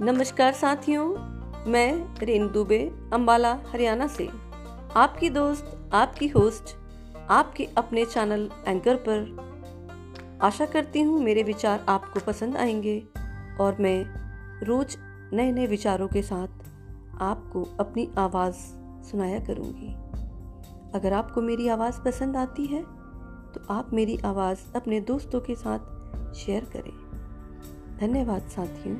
नमस्कार साथियों, मैं रेन दुबे अम्बाला हरियाणा से। आपकी दोस्त, आपकी होस्ट, आपके अपने चैनल एंकर पर। आशा करती हूँ मेरे विचार आपको पसंद आएँगे और मैं रोज नए नए विचारों के साथ आपको अपनी आवाज़ सुनाया करूँगी। अगर आपको मेरी आवाज़ पसंद आती है तो आप मेरी आवाज़ अपने दोस्तों के साथ शेयर करें। धन्यवाद साथियों।